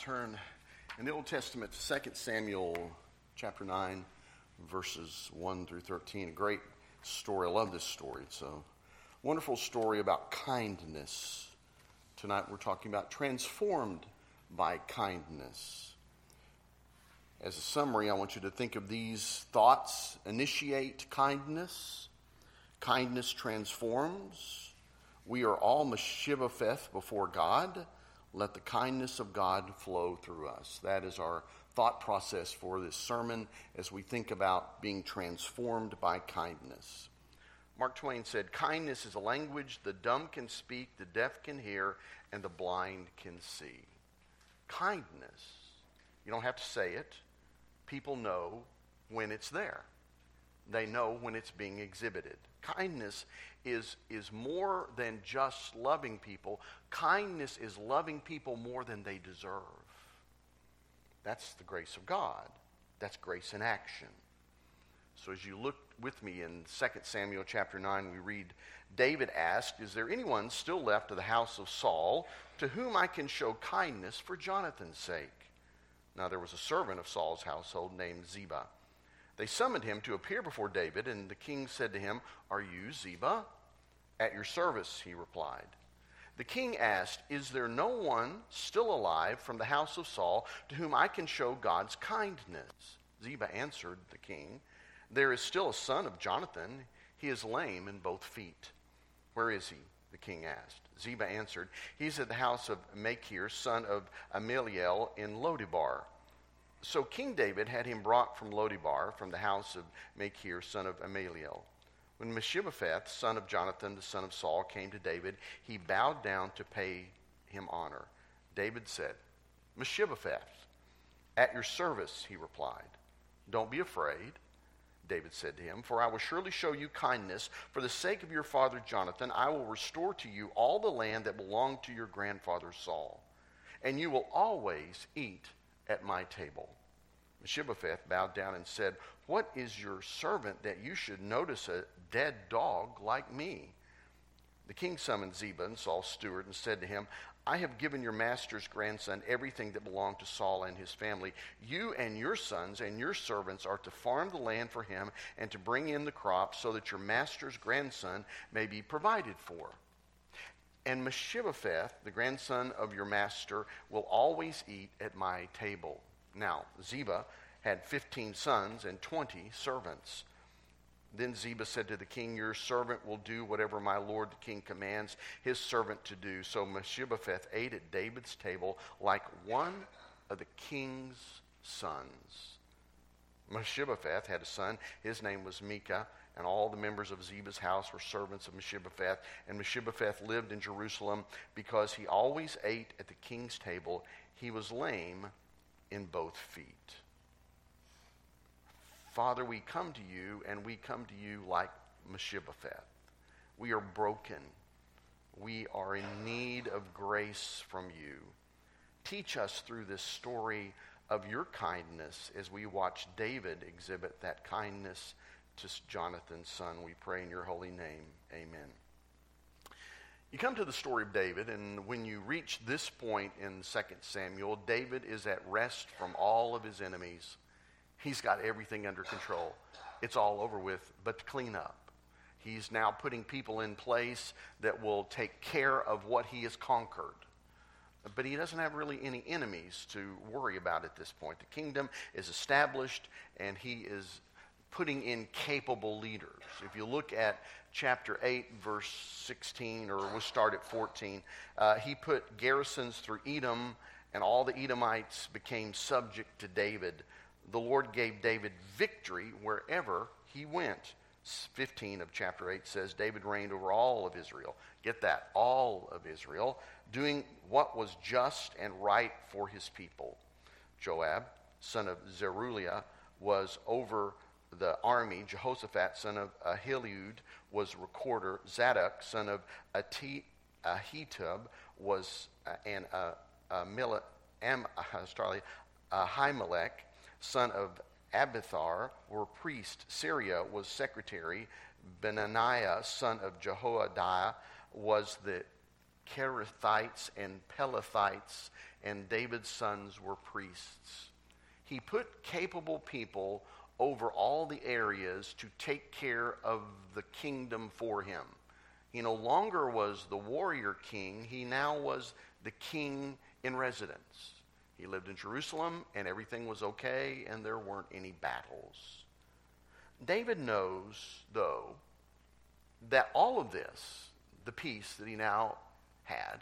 turn in the Old Testament to 2 Samuel chapter 9, verses 1 through 13. A great story. I love this story. It's a wonderful story about kindness. Tonight we're talking about transformed by kindness. As a summary, I want you to think of these thoughts initiate kindness, kindness transforms. We are all Mephibosheth before God let the kindness of God flow through us. That is our thought process for this sermon as we think about being transformed by kindness. Mark Twain said, Kindness is a language the dumb can speak, the deaf can hear, and the blind can see. Kindness. You don't have to say it. People know when it's there, they know when it's being exhibited. Kindness is, is more than just loving people. Kindness is loving people more than they deserve. That's the grace of God. That's grace in action. So as you look with me in 2 Samuel chapter 9, we read David asked, Is there anyone still left of the house of Saul to whom I can show kindness for Jonathan's sake? Now there was a servant of Saul's household named Ziba. They summoned him to appear before David, and the king said to him, Are you Ziba? At your service, he replied. The king asked, Is there no one still alive from the house of Saul to whom I can show God's kindness? Ziba answered the king, There is still a son of Jonathan. He is lame in both feet. Where is he? The king asked. Ziba answered, He's at the house of Machir, son of Ammiel in Lodebar. So King David had him brought from Lodibar, from the house of Machir, son of Ammiel. When Mephibosheth, son of Jonathan, the son of Saul, came to David, he bowed down to pay him honor. David said, Mephibosheth, at your service, he replied. Don't be afraid, David said to him, for I will surely show you kindness. For the sake of your father Jonathan, I will restore to you all the land that belonged to your grandfather Saul, and you will always eat at my table. Mephibosheth bowed down and said, What is your servant that you should notice a dead dog like me? The king summoned Ziba and Saul's steward and said to him, I have given your master's grandson everything that belonged to Saul and his family. You and your sons and your servants are to farm the land for him and to bring in the crops so that your master's grandson may be provided for. And Mephibosheth, the grandson of your master, will always eat at my table. Now, Ziba had 15 sons and 20 servants. Then Ziba said to the king, Your servant will do whatever my lord the king commands his servant to do. So Mephibosheth ate at David's table like one of the king's sons. Mephibosheth had a son. His name was Micah and all the members of Ziba's house were servants of Mephibosheth. And Mephibosheth lived in Jerusalem because he always ate at the king's table. He was lame in both feet. Father, we come to you, and we come to you like Mephibosheth. We are broken. We are in need of grace from you. Teach us through this story of your kindness as we watch David exhibit that kindness Jonathan's son. We pray in your holy name. Amen. You come to the story of David, and when you reach this point in 2 Samuel, David is at rest from all of his enemies. He's got everything under control. It's all over with, but to clean up. He's now putting people in place that will take care of what he has conquered. But he doesn't have really any enemies to worry about at this point. The kingdom is established, and he is putting in capable leaders. If you look at chapter 8, verse 16, or we'll start at 14, uh, he put garrisons through Edom, and all the Edomites became subject to David. The Lord gave David victory wherever he went. 15 of chapter 8 says David reigned over all of Israel. Get that, all of Israel, doing what was just and right for his people. Joab, son of Zeruiah, was over the army, Jehoshaphat, son of Ahilud, was recorder. Zadok, son of Ahitub, was uh, and uh, uh, Mila, Am, uh, Ahimelech, son of Abiathar, were priest. Seraiah was secretary. Benaniah, son of Jehoiada, was the Kerethites and Pelethites and David's sons were priests. He put capable people over all the areas to take care of the kingdom for him. He no longer was the warrior king, he now was the king in residence. He lived in Jerusalem, and everything was okay, and there weren't any battles. David knows, though, that all of this, the peace that he now had,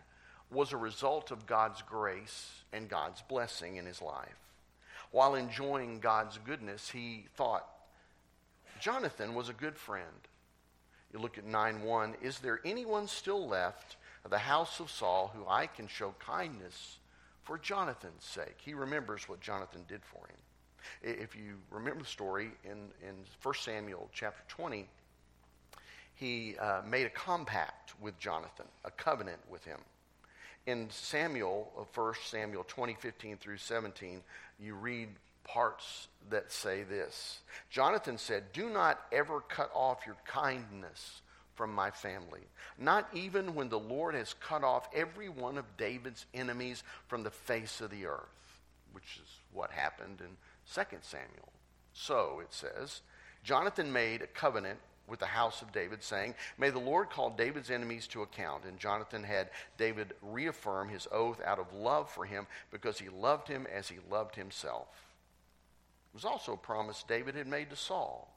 was a result of God's grace and God's blessing in his life. While enjoying God's goodness, he thought Jonathan was a good friend. You look at 9 1. Is there anyone still left of the house of Saul who I can show kindness for Jonathan's sake? He remembers what Jonathan did for him. If you remember the story in, in 1 Samuel chapter 20, he uh, made a compact with Jonathan, a covenant with him. In Samuel, uh, of 1 Samuel 20, 15 through 17, you read parts that say this Jonathan said, Do not ever cut off your kindness from my family, not even when the Lord has cut off every one of David's enemies from the face of the earth, which is what happened in 2 Samuel. So it says, Jonathan made a covenant with the house of David, saying, May the Lord call David's enemies to account. And Jonathan had David reaffirm his oath out of love for him because he loved him as he loved himself. It was also a promise David had made to Saul.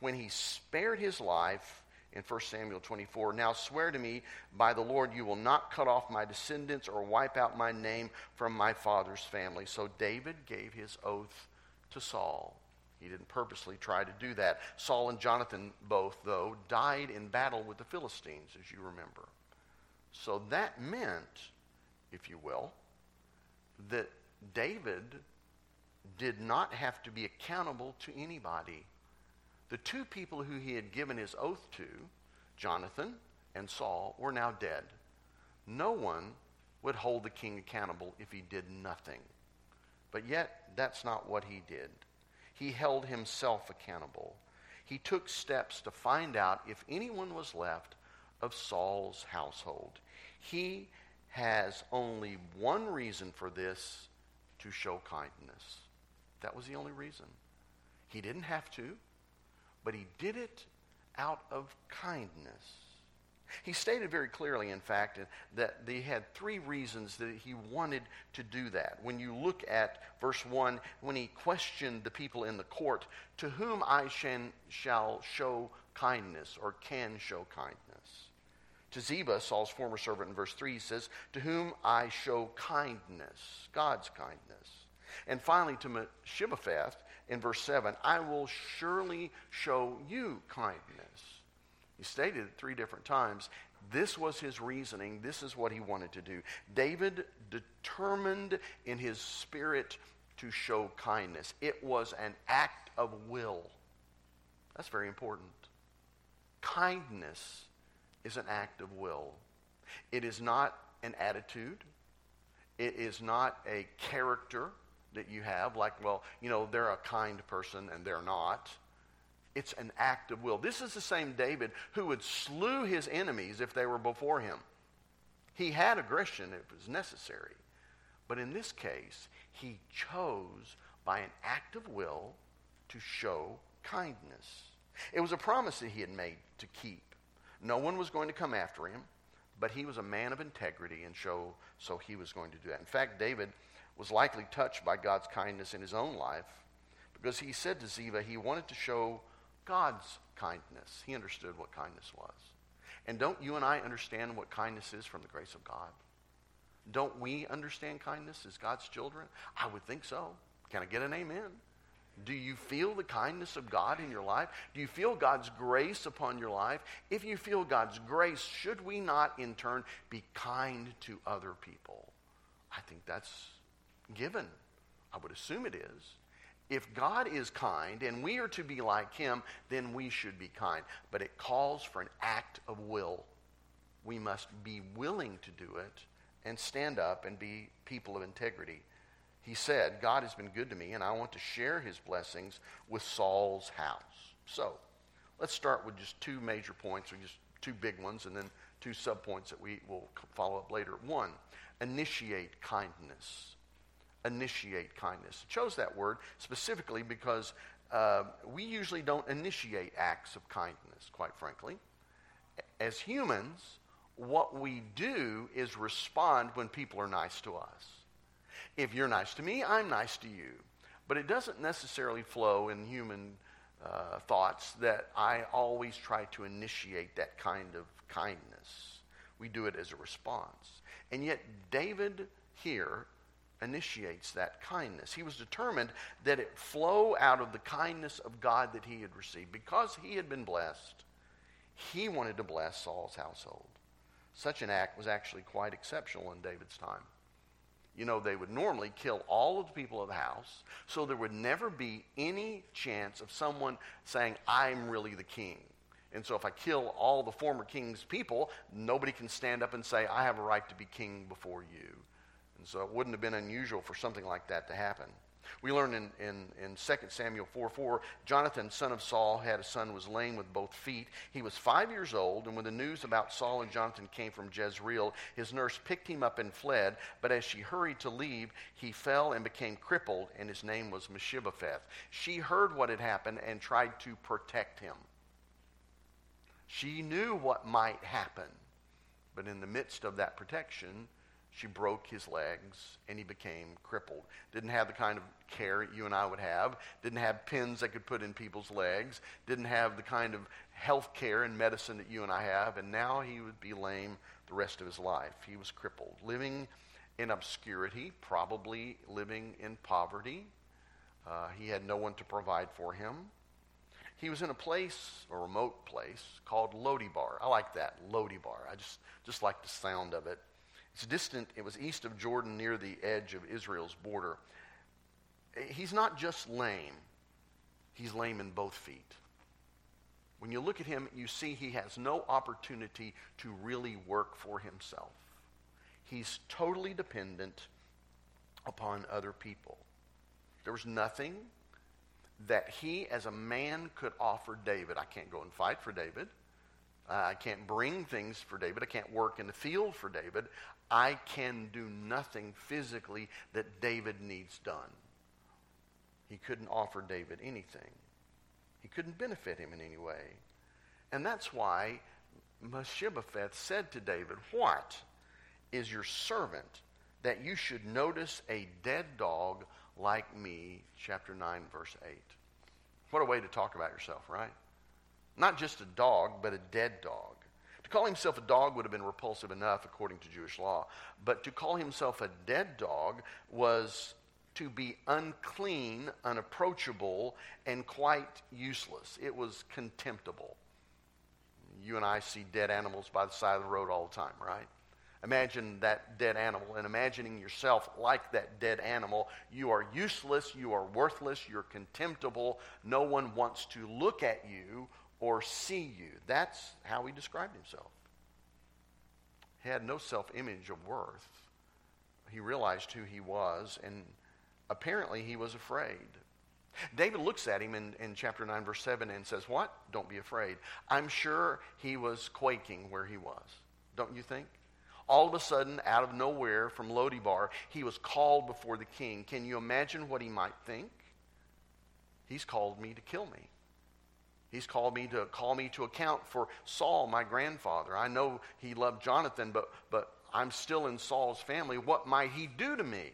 When he spared his life in 1 Samuel 24, now swear to me by the Lord, you will not cut off my descendants or wipe out my name from my father's family. So David gave his oath to Saul. He didn't purposely try to do that. Saul and Jonathan both, though, died in battle with the Philistines, as you remember. So that meant, if you will, that David did not have to be accountable to anybody. The two people who he had given his oath to, Jonathan and Saul, were now dead. No one would hold the king accountable if he did nothing. But yet, that's not what he did he held himself accountable. He took steps to find out if anyone was left of Saul's household. He has only one reason for this to show kindness. That was the only reason. He didn't have to, but he did it out of kindness. He stated very clearly, in fact, that he had three reasons that he wanted to do that. When you look at verse 1, when he questioned the people in the court, to whom I shall show kindness or can show kindness. To Ziba, Saul's former servant, in verse 3, he says, To whom I show kindness, God's kindness. And finally, to Mephibosheth, in verse 7, I will surely show you kindness. He stated it three different times. This was his reasoning. This is what he wanted to do. David determined in his spirit to show kindness. It was an act of will. That's very important. Kindness is an act of will. It is not an attitude. It is not a character that you have, like, well, you know, they're a kind person and they're not. It's an act of will. This is the same David who would slew his enemies if they were before him. He had aggression if it was necessary. But in this case, he chose by an act of will to show kindness. It was a promise that he had made to keep. No one was going to come after him, but he was a man of integrity, and show, so he was going to do that. In fact, David was likely touched by God's kindness in his own life because he said to Ziba he wanted to show God's kindness. He understood what kindness was. And don't you and I understand what kindness is from the grace of God? Don't we understand kindness as God's children? I would think so. Can I get an amen? Do you feel the kindness of God in your life? Do you feel God's grace upon your life? If you feel God's grace, should we not in turn be kind to other people? I think that's given. I would assume it is. If God is kind and we are to be like him, then we should be kind. But it calls for an act of will. We must be willing to do it and stand up and be people of integrity. He said, God has been good to me, and I want to share his blessings with Saul's house. So, let's start with just two major points, or just two big ones, and then two subpoints that we will follow up later. One, initiate kindness. Initiate kindness. I chose that word specifically because uh, we usually don't initiate acts of kindness, quite frankly. As humans, what we do is respond when people are nice to us. If you're nice to me, I'm nice to you. But it doesn't necessarily flow in human uh, thoughts that I always try to initiate that kind of kindness. We do it as a response. And yet, David here initiates that kindness. He was determined that it flow out of the kindness of God that he had received. Because he had been blessed, he wanted to bless Saul's household. Such an act was actually quite exceptional in David's time. You know, they would normally kill all of the people of the house, so there would never be any chance of someone saying, I'm really the king. And so if I kill all the former king's people, nobody can stand up and say, I have a right to be king before you. And so it wouldn't have been unusual for something like that to happen. We learn in, in, in 2 Samuel 4 4, Jonathan, son of Saul, had a son who was lame with both feet. He was five years old, and when the news about Saul and Jonathan came from Jezreel, his nurse picked him up and fled. But as she hurried to leave, he fell and became crippled, and his name was Mephibosheth. She heard what had happened and tried to protect him. She knew what might happen, but in the midst of that protection, she broke his legs and he became crippled. Didn't have the kind of care you and I would have. Didn't have pins that could put in people's legs. Didn't have the kind of health care and medicine that you and I have. And now he would be lame the rest of his life. He was crippled, living in obscurity, probably living in poverty. Uh, he had no one to provide for him. He was in a place, a remote place, called Lodibar. I like that, Lodibar. I just, just like the sound of it. It's distant, it was east of Jordan near the edge of Israel's border. He's not just lame, he's lame in both feet. When you look at him, you see he has no opportunity to really work for himself. He's totally dependent upon other people. There was nothing that he, as a man, could offer David. I can't go and fight for David. I can't bring things for David. I can't work in the field for David. I can do nothing physically that David needs done. He couldn't offer David anything, he couldn't benefit him in any way. And that's why Mephibosheth said to David, What is your servant that you should notice a dead dog like me? Chapter 9, verse 8. What a way to talk about yourself, right? Not just a dog, but a dead dog call himself a dog would have been repulsive enough according to Jewish law, but to call himself a dead dog was to be unclean, unapproachable, and quite useless. It was contemptible. You and I see dead animals by the side of the road all the time, right? Imagine that dead animal and imagining yourself like that dead animal. You are useless, you are worthless, you're contemptible. No one wants to look at you or see you. That's how he described himself. He had no self image of worth. He realized who he was, and apparently he was afraid. David looks at him in, in chapter 9, verse 7, and says, What? Don't be afraid. I'm sure he was quaking where he was. Don't you think? All of a sudden, out of nowhere, from Lodibar, he was called before the king. Can you imagine what he might think? He's called me to kill me. He's called me to call me to account for Saul, my grandfather. I know he loved Jonathan, but, but I'm still in Saul's family. What might he do to me?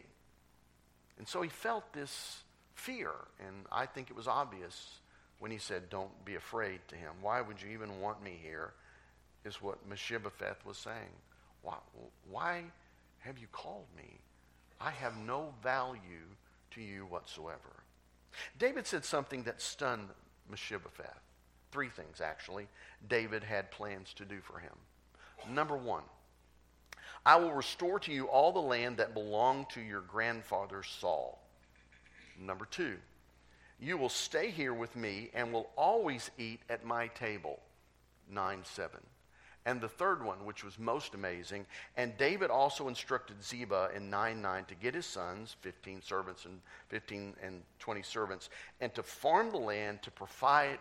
And so he felt this fear. And I think it was obvious when he said, Don't be afraid to him. Why would you even want me here? Is what Mephibosheth was saying. Why, why have you called me? I have no value to you whatsoever. David said something that stunned Mephibosheth. Three things, actually, David had plans to do for him. Number one, I will restore to you all the land that belonged to your grandfather Saul. Number two, you will stay here with me and will always eat at my table. 9 7. And the third one, which was most amazing, and David also instructed Ziba in 9 9 to get his sons, 15 servants and 15 and 20 servants, and to farm the land to provide,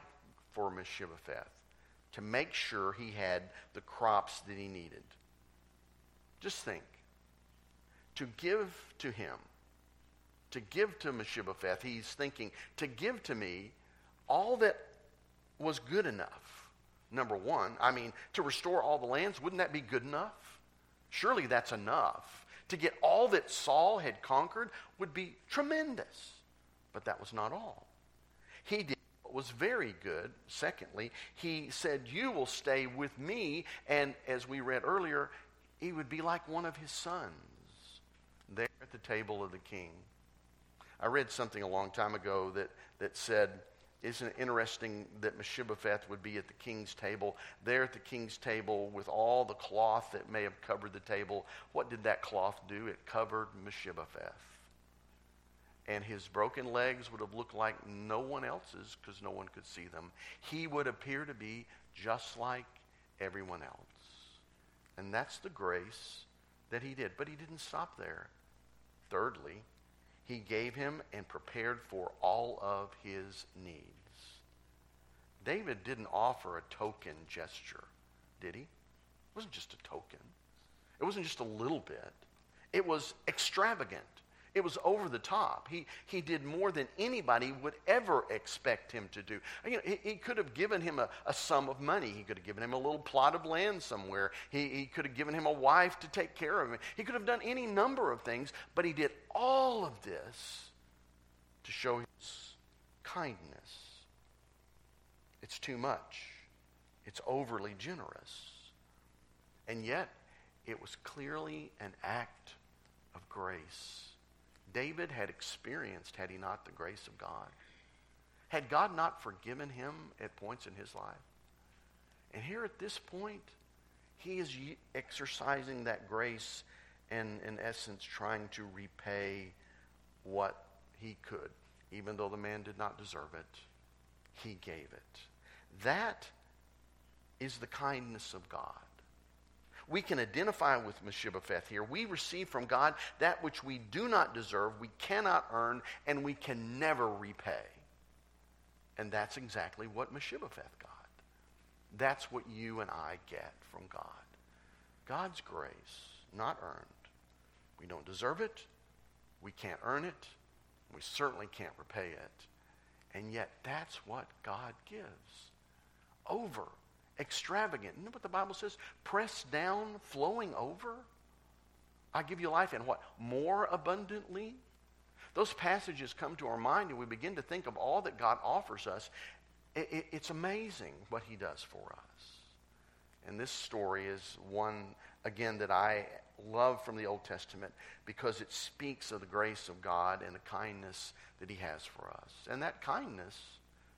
for to make sure he had the crops that he needed. Just think to give to him, to give to Mephibosheth, he's thinking, to give to me all that was good enough. Number one, I mean, to restore all the lands, wouldn't that be good enough? Surely that's enough. To get all that Saul had conquered would be tremendous. But that was not all. He did was very good. Secondly, he said, You will stay with me. And as we read earlier, he would be like one of his sons there at the table of the king. I read something a long time ago that, that said, isn't it interesting that Mephibosheth would be at the king's table, there at the king's table with all the cloth that may have covered the table? What did that cloth do? It covered Mephibosheth. And his broken legs would have looked like no one else's because no one could see them. He would appear to be just like everyone else. And that's the grace that he did. But he didn't stop there. Thirdly, he gave him and prepared for all of his needs. David didn't offer a token gesture, did he? It wasn't just a token, it wasn't just a little bit, it was extravagant. It was over the top. He, he did more than anybody would ever expect him to do. You know, he, he could have given him a, a sum of money. He could have given him a little plot of land somewhere. He, he could have given him a wife to take care of him. He could have done any number of things, but he did all of this to show his kindness. It's too much, it's overly generous. And yet, it was clearly an act of grace. David had experienced, had he not, the grace of God? Had God not forgiven him at points in his life? And here at this point, he is exercising that grace and, in essence, trying to repay what he could. Even though the man did not deserve it, he gave it. That is the kindness of God we can identify with Mephibosheth here. We receive from God that which we do not deserve, we cannot earn, and we can never repay. And that's exactly what Mephibosheth got. That's what you and I get from God. God's grace, not earned. We don't deserve it. We can't earn it. We certainly can't repay it. And yet, that's what God gives over extravagant. You know what the Bible says? Pressed down, flowing over. I give you life and what? More abundantly? Those passages come to our mind and we begin to think of all that God offers us. It, it, it's amazing what He does for us. And this story is one, again, that I love from the Old Testament because it speaks of the grace of God and the kindness that He has for us. And that kindness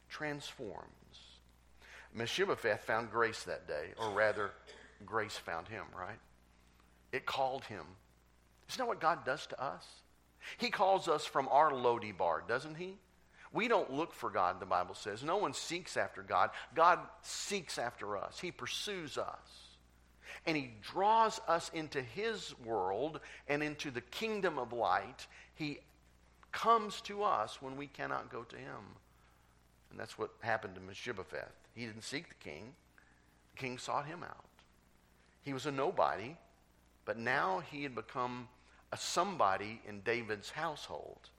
transforms. Mephibosheth found grace that day, or rather, grace found him, right? It called him. Isn't that what God does to us? He calls us from our Lodi bar, doesn't he? We don't look for God, the Bible says. No one seeks after God. God seeks after us. He pursues us. And He draws us into His world and into the kingdom of light. He comes to us when we cannot go to Him. And that's what happened to Mephibosheth. He didn't seek the king, the king sought him out. He was a nobody, but now he had become a somebody in David's household.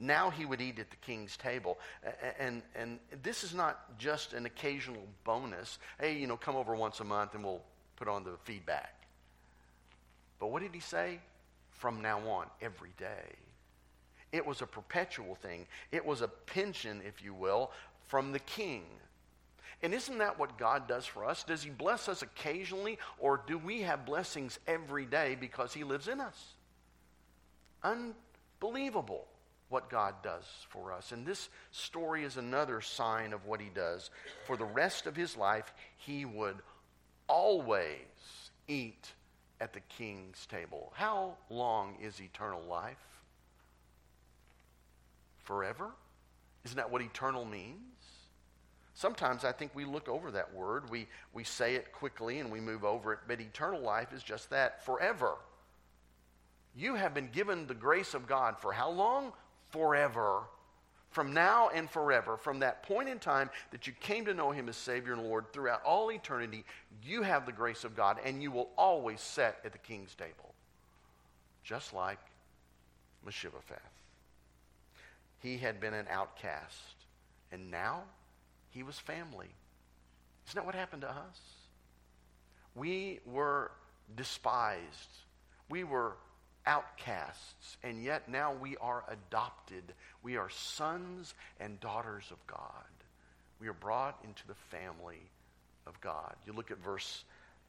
Now he would eat at the king's table. And, and, and this is not just an occasional bonus. Hey, you know, come over once a month and we'll put on the feedback. But what did he say? From now on, every day. It was a perpetual thing. It was a pension, if you will, from the king. And isn't that what God does for us? Does He bless us occasionally, or do we have blessings every day because He lives in us? Unbelievable what God does for us. And this story is another sign of what He does. For the rest of His life, He would always eat at the king's table. How long is eternal life? Forever? Isn't that what eternal means? Sometimes I think we look over that word, we, we say it quickly and we move over it, but eternal life is just that forever. You have been given the grace of God for how long? Forever. From now and forever, from that point in time that you came to know Him as Savior and Lord, throughout all eternity, you have the grace of God and you will always sit at the King's table. just like Mephibosheth. He had been an outcast, and now he was family. Isn't that what happened to us? We were despised. We were outcasts, and yet now we are adopted. We are sons and daughters of God. We are brought into the family of God. You look at verse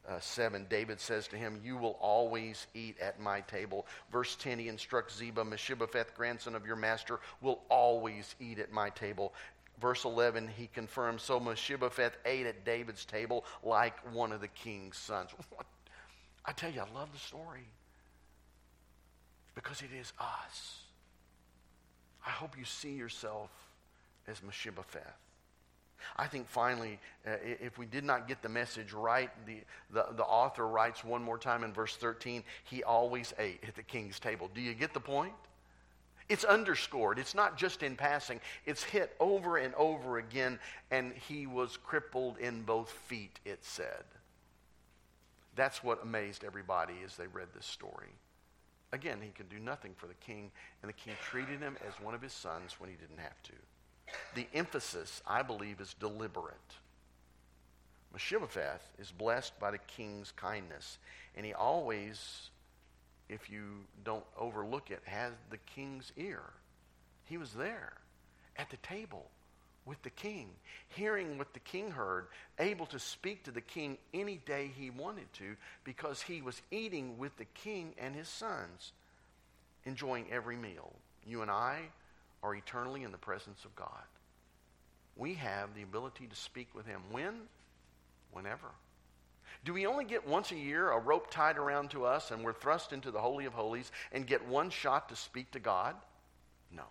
uh, 7, David says to him, You will always eat at my table. Verse 10, he instructs Ziba, Mephibosheth, grandson of your master, will always eat at my table. Verse 11, he confirms, So Mephibosheth ate at David's table like one of the king's sons. I tell you, I love the story because it is us. I hope you see yourself as Mephibosheth. I think finally, uh, if we did not get the message right, the, the, the author writes one more time in verse 13, he always ate at the king's table. Do you get the point? It's underscored. It's not just in passing. It's hit over and over again, and he was crippled in both feet, it said. That's what amazed everybody as they read this story. Again, he could do nothing for the king, and the king treated him as one of his sons when he didn't have to. The emphasis, I believe, is deliberate. Mephibosheth is blessed by the king's kindness, and he always, if you don't overlook it, has the king's ear. He was there at the table with the king, hearing what the king heard, able to speak to the king any day he wanted to because he was eating with the king and his sons, enjoying every meal. You and I are eternally in the presence of God. We have the ability to speak with him when? Whenever. Do we only get once a year a rope tied around to us and we're thrust into the Holy of Holies and get one shot to speak to God? No.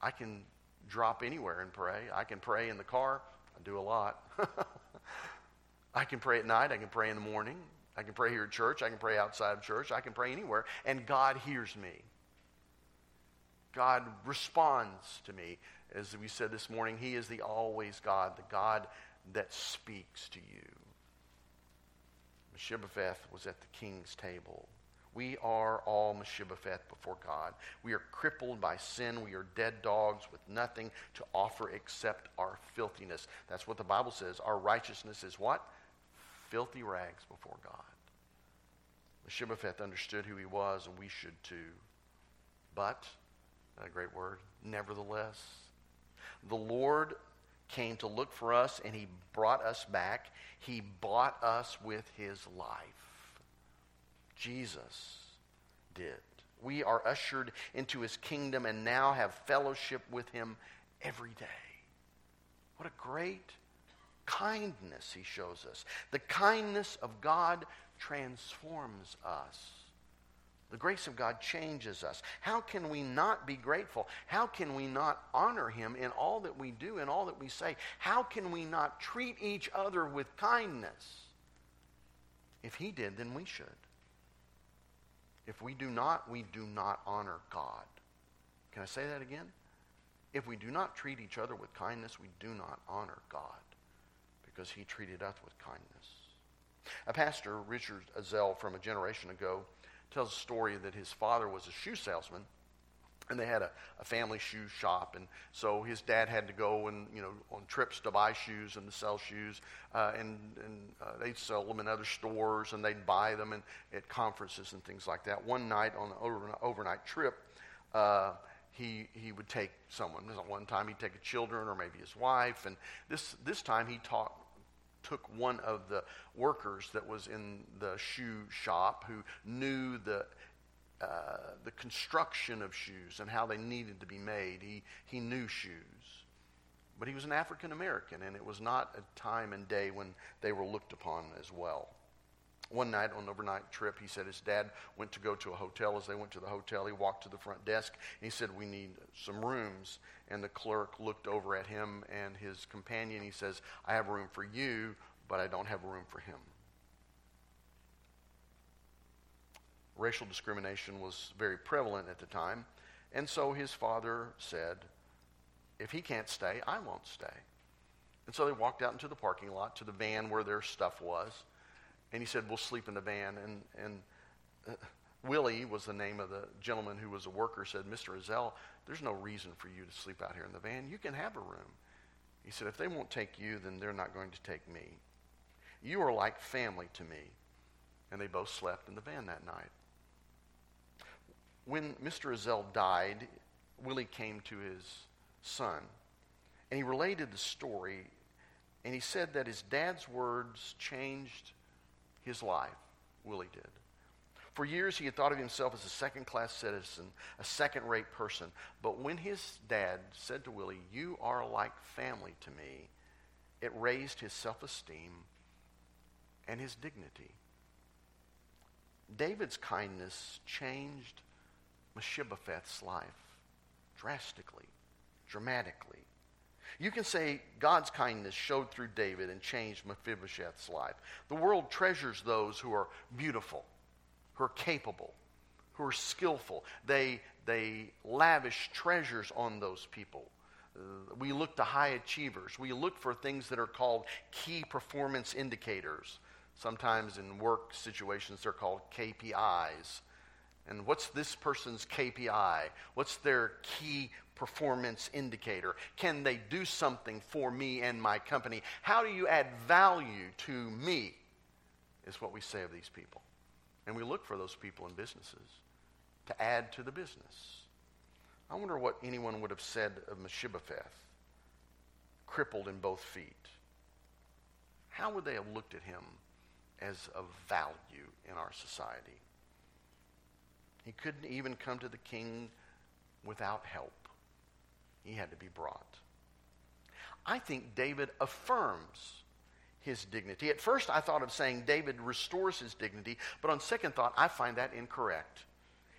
I can drop anywhere and pray. I can pray in the car. I do a lot. I can pray at night. I can pray in the morning. I can pray here at church. I can pray outside of church. I can pray anywhere. And God hears me. God responds to me. As we said this morning, He is the always God, the God that speaks to you. Mephibosheth was at the king's table. We are all Mephibosheth before God. We are crippled by sin. We are dead dogs with nothing to offer except our filthiness. That's what the Bible says. Our righteousness is what? Filthy rags before God. Mephibosheth understood who he was, and we should too. But, a great word, nevertheless, the Lord came to look for us, and he brought us back. He bought us with his life. Jesus did. We are ushered into his kingdom and now have fellowship with him every day. What a great kindness he shows us. The kindness of God transforms us. The grace of God changes us. How can we not be grateful? How can we not honor Him in all that we do, in all that we say? How can we not treat each other with kindness? If He did, then we should. If we do not, we do not honor God. Can I say that again? If we do not treat each other with kindness, we do not honor God because he treated us with kindness. A pastor, Richard Ezell, from a generation ago, tells a story that his father was a shoe salesman and they had a, a, family shoe shop and so his dad had to go and you know on trips to buy shoes and to sell shoes uh, and, and uh, they'd sell them in other stores and they'd buy them in, at conferences and things like that. One night on an over, overnight trip uh, he, he would take someone. One time he'd take a children or maybe his wife and this, this time he taught took one of the workers that was in the shoe shop who knew the uh, the construction of shoes and how they needed to be made. He, he knew shoes. But he was an African American, and it was not a time and day when they were looked upon as well. One night on an overnight trip, he said his dad went to go to a hotel. As they went to the hotel, he walked to the front desk and he said, We need some rooms. And the clerk looked over at him and his companion. He says, I have room for you, but I don't have room for him. racial discrimination was very prevalent at the time. And so his father said, If he can't stay, I won't stay. And so they walked out into the parking lot to the van where their stuff was. And he said, We'll sleep in the van. And, and uh, Willie was the name of the gentleman who was a worker, said, Mr. Ezell, there's no reason for you to sleep out here in the van. You can have a room. He said, if they won't take you, then they're not going to take me. You are like family to me. And they both slept in the van that night. When Mr. Ezell died, Willie came to his son and he related the story and he said that his dad's words changed his life. Willie did. For years, he had thought of himself as a second class citizen, a second rate person. But when his dad said to Willie, You are like family to me, it raised his self esteem and his dignity. David's kindness changed Mephibosheth's life drastically, dramatically. You can say God's kindness showed through David and changed Mephibosheth's life. The world treasures those who are beautiful, who are capable, who are skillful. They, they lavish treasures on those people. Uh, we look to high achievers. We look for things that are called key performance indicators. Sometimes in work situations, they're called KPIs. And what's this person's KPI? What's their key performance indicator? Can they do something for me and my company? How do you add value to me? Is what we say of these people. And we look for those people in businesses to add to the business. I wonder what anyone would have said of Mephibosheth, crippled in both feet. How would they have looked at him as of value in our society? He couldn't even come to the king without help. He had to be brought. I think David affirms his dignity. At first, I thought of saying David restores his dignity, but on second thought, I find that incorrect.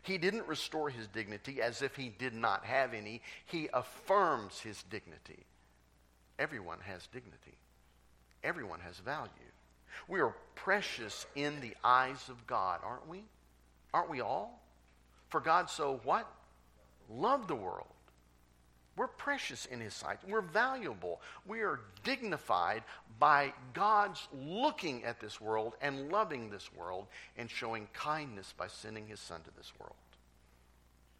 He didn't restore his dignity as if he did not have any, he affirms his dignity. Everyone has dignity, everyone has value. We are precious in the eyes of God, aren't we? Aren't we all? For God so what? Loved the world. We're precious in His sight. We're valuable. We are dignified by God's looking at this world and loving this world and showing kindness by sending His Son to this world.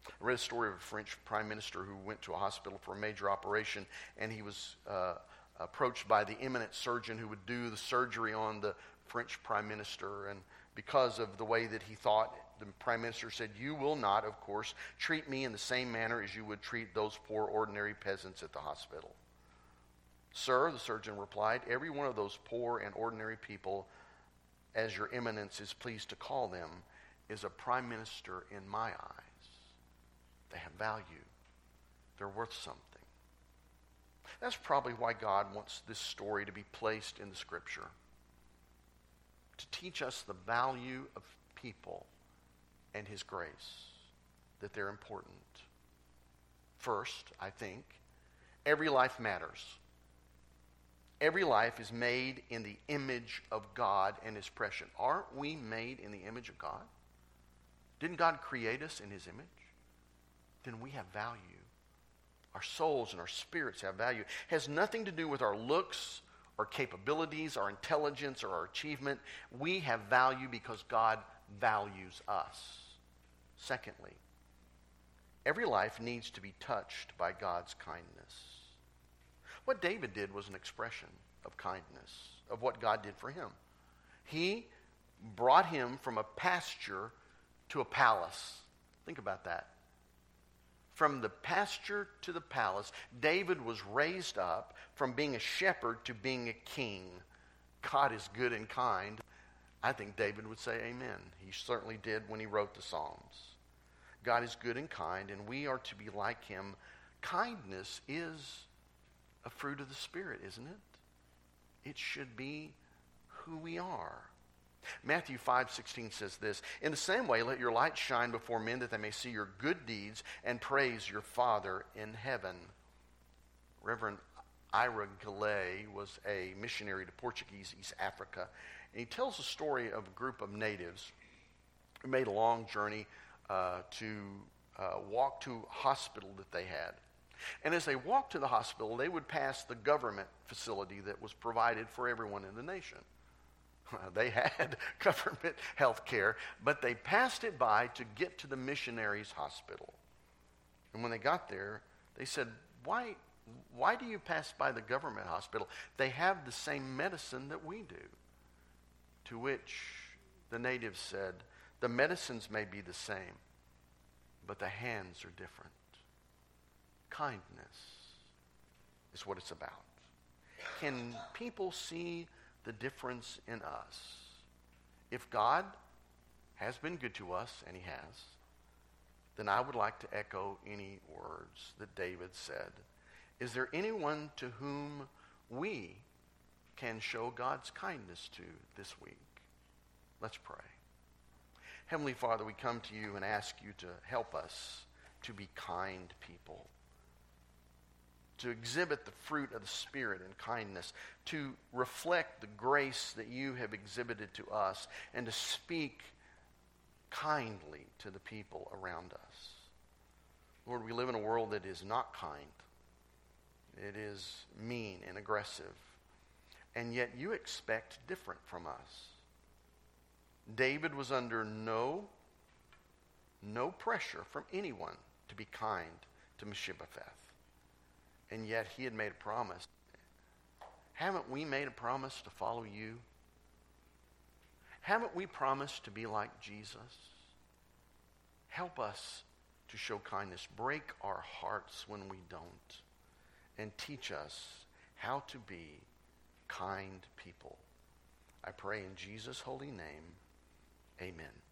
I read a story of a French prime minister who went to a hospital for a major operation and he was uh, approached by the eminent surgeon who would do the surgery on the French prime minister. And because of the way that he thought the prime minister said, You will not, of course, treat me in the same manner as you would treat those poor ordinary peasants at the hospital. Sir, the surgeon replied, every one of those poor and ordinary people, as your eminence is pleased to call them, is a prime minister in my eyes. They have value, they're worth something. That's probably why God wants this story to be placed in the scripture to teach us the value of people and His grace, that they're important. First, I think, every life matters. Every life is made in the image of God and His precious. Aren't we made in the image of God? Didn't God create us in His image? Then we have value. Our souls and our spirits have value. It has nothing to do with our looks, our capabilities, our intelligence, or our achievement. We have value because God values us. Secondly, every life needs to be touched by God's kindness. What David did was an expression of kindness, of what God did for him. He brought him from a pasture to a palace. Think about that. From the pasture to the palace, David was raised up from being a shepherd to being a king. God is good and kind. I think David would say amen. He certainly did when he wrote the Psalms. God is good and kind, and we are to be like him. Kindness is a fruit of the Spirit, isn't it? It should be who we are. Matthew 5 16 says this In the same way, let your light shine before men that they may see your good deeds and praise your Father in heaven. Reverend Ira Galay was a missionary to Portuguese East Africa, and he tells the story of a group of natives who made a long journey uh, to uh, walk to a hospital that they had. And as they walked to the hospital, they would pass the government facility that was provided for everyone in the nation. they had government health care, but they passed it by to get to the missionaries' hospital. And when they got there, they said, Why, why do you pass by the government hospital? They have the same medicine that we do. To which the natives said, The medicines may be the same, but the hands are different. Kindness is what it's about. Can people see the difference in us? If God has been good to us, and He has, then I would like to echo any words that David said. Is there anyone to whom we can show God's kindness to this week? Let's pray. Heavenly Father, we come to you and ask you to help us to be kind people to exhibit the fruit of the Spirit in kindness, to reflect the grace that you have exhibited to us, and to speak kindly to the people around us. Lord, we live in a world that is not kind. It is mean and aggressive. And yet you expect different from us. David was under no, no pressure from anyone to be kind to Mephibosheth. And yet he had made a promise. Haven't we made a promise to follow you? Haven't we promised to be like Jesus? Help us to show kindness. Break our hearts when we don't. And teach us how to be kind people. I pray in Jesus' holy name. Amen.